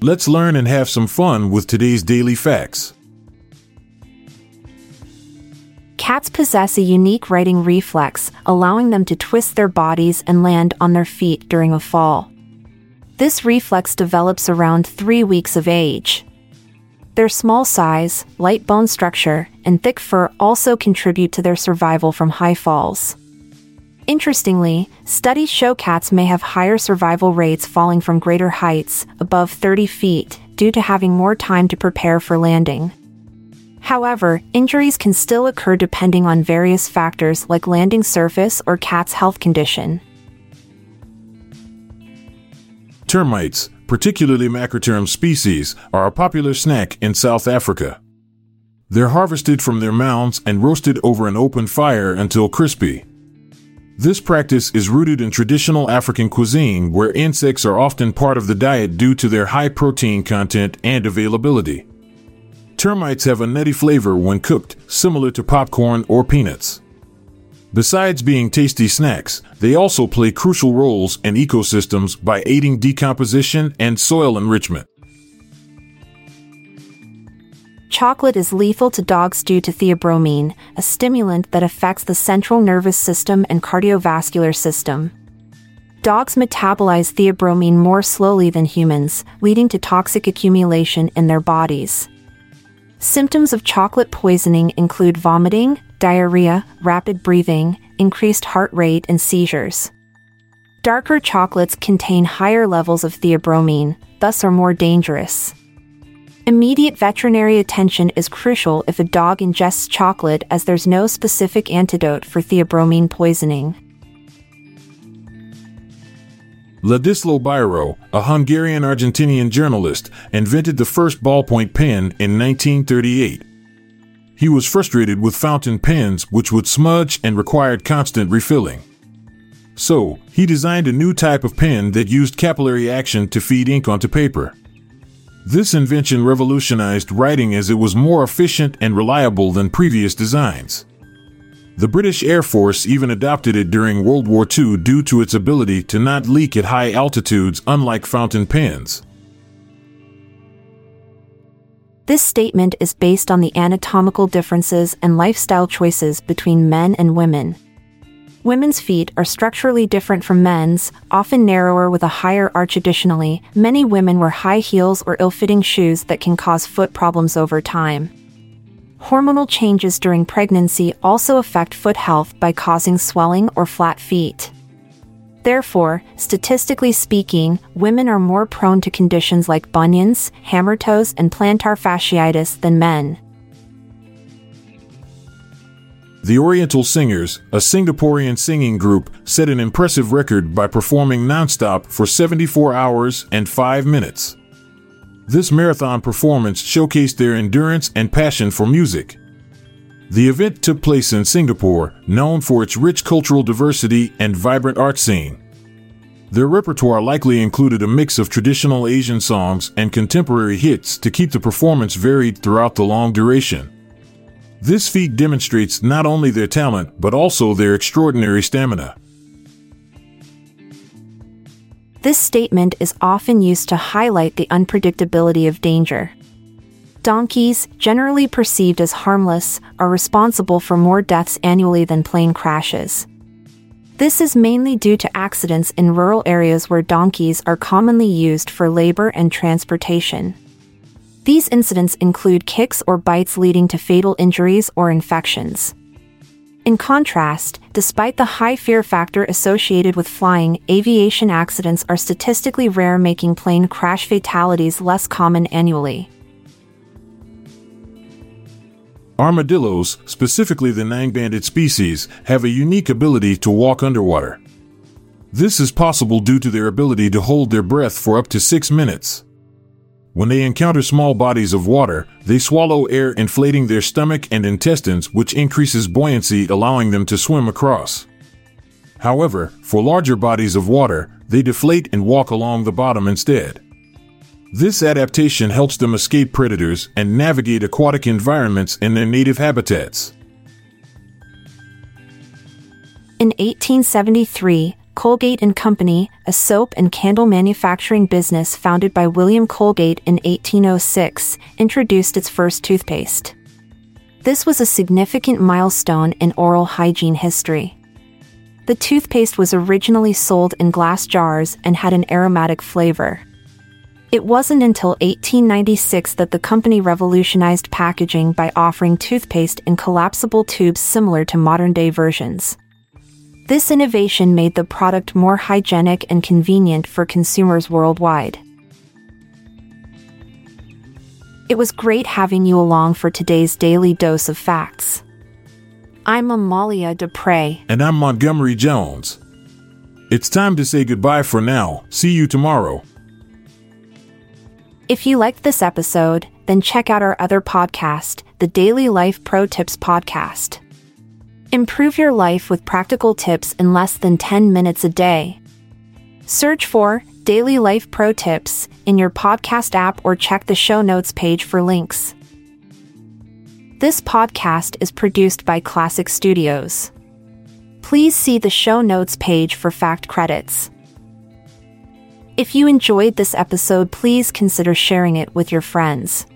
Let's learn and have some fun with today's daily facts. Cats possess a unique righting reflex, allowing them to twist their bodies and land on their feet during a fall. This reflex develops around three weeks of age. Their small size, light bone structure, and thick fur also contribute to their survival from high falls. Interestingly, studies show cats may have higher survival rates falling from greater heights, above 30 feet, due to having more time to prepare for landing. However, injuries can still occur depending on various factors like landing surface or cat's health condition. Termites, particularly Macrotermes species, are a popular snack in South Africa. They're harvested from their mounds and roasted over an open fire until crispy. This practice is rooted in traditional African cuisine where insects are often part of the diet due to their high protein content and availability. Termites have a nutty flavor when cooked, similar to popcorn or peanuts. Besides being tasty snacks, they also play crucial roles in ecosystems by aiding decomposition and soil enrichment. Chocolate is lethal to dogs due to theobromine, a stimulant that affects the central nervous system and cardiovascular system. Dogs metabolize theobromine more slowly than humans, leading to toxic accumulation in their bodies. Symptoms of chocolate poisoning include vomiting, diarrhea, rapid breathing, increased heart rate, and seizures. Darker chocolates contain higher levels of theobromine, thus are more dangerous. Immediate veterinary attention is crucial if a dog ingests chocolate as there's no specific antidote for theobromine poisoning. Ladislau Biro, a Hungarian-Argentinian journalist, invented the first ballpoint pen in 1938. He was frustrated with fountain pens which would smudge and required constant refilling. So, he designed a new type of pen that used capillary action to feed ink onto paper. This invention revolutionized writing as it was more efficient and reliable than previous designs. The British Air Force even adopted it during World War II due to its ability to not leak at high altitudes, unlike fountain pens. This statement is based on the anatomical differences and lifestyle choices between men and women. Women's feet are structurally different from men's, often narrower with a higher arch. Additionally, many women wear high heels or ill fitting shoes that can cause foot problems over time. Hormonal changes during pregnancy also affect foot health by causing swelling or flat feet. Therefore, statistically speaking, women are more prone to conditions like bunions, hammer toes, and plantar fasciitis than men. The Oriental Singers, a Singaporean singing group, set an impressive record by performing nonstop for 74 hours and 5 minutes. This marathon performance showcased their endurance and passion for music. The event took place in Singapore, known for its rich cultural diversity and vibrant art scene. Their repertoire likely included a mix of traditional Asian songs and contemporary hits to keep the performance varied throughout the long duration. This feat demonstrates not only their talent, but also their extraordinary stamina. This statement is often used to highlight the unpredictability of danger. Donkeys, generally perceived as harmless, are responsible for more deaths annually than plane crashes. This is mainly due to accidents in rural areas where donkeys are commonly used for labor and transportation. These incidents include kicks or bites leading to fatal injuries or infections. In contrast, despite the high fear factor associated with flying, aviation accidents are statistically rare, making plane crash fatalities less common annually. Armadillos, specifically the nine banded species, have a unique ability to walk underwater. This is possible due to their ability to hold their breath for up to six minutes. When they encounter small bodies of water, they swallow air, inflating their stomach and intestines, which increases buoyancy, allowing them to swim across. However, for larger bodies of water, they deflate and walk along the bottom instead. This adaptation helps them escape predators and navigate aquatic environments in their native habitats. In 1873, Colgate and Company, a soap and candle manufacturing business founded by William Colgate in 1806, introduced its first toothpaste. This was a significant milestone in oral hygiene history. The toothpaste was originally sold in glass jars and had an aromatic flavor. It wasn't until 1896 that the company revolutionized packaging by offering toothpaste in collapsible tubes similar to modern day versions. This innovation made the product more hygienic and convenient for consumers worldwide. It was great having you along for today's daily dose of facts. I'm Amalia Dupre. And I'm Montgomery Jones. It's time to say goodbye for now. See you tomorrow. If you liked this episode, then check out our other podcast, the Daily Life Pro Tips Podcast. Improve your life with practical tips in less than 10 minutes a day. Search for Daily Life Pro Tips in your podcast app or check the show notes page for links. This podcast is produced by Klassic Studios. Please see the show notes page for fact credits. If you enjoyed this episode, please consider sharing it with your friends.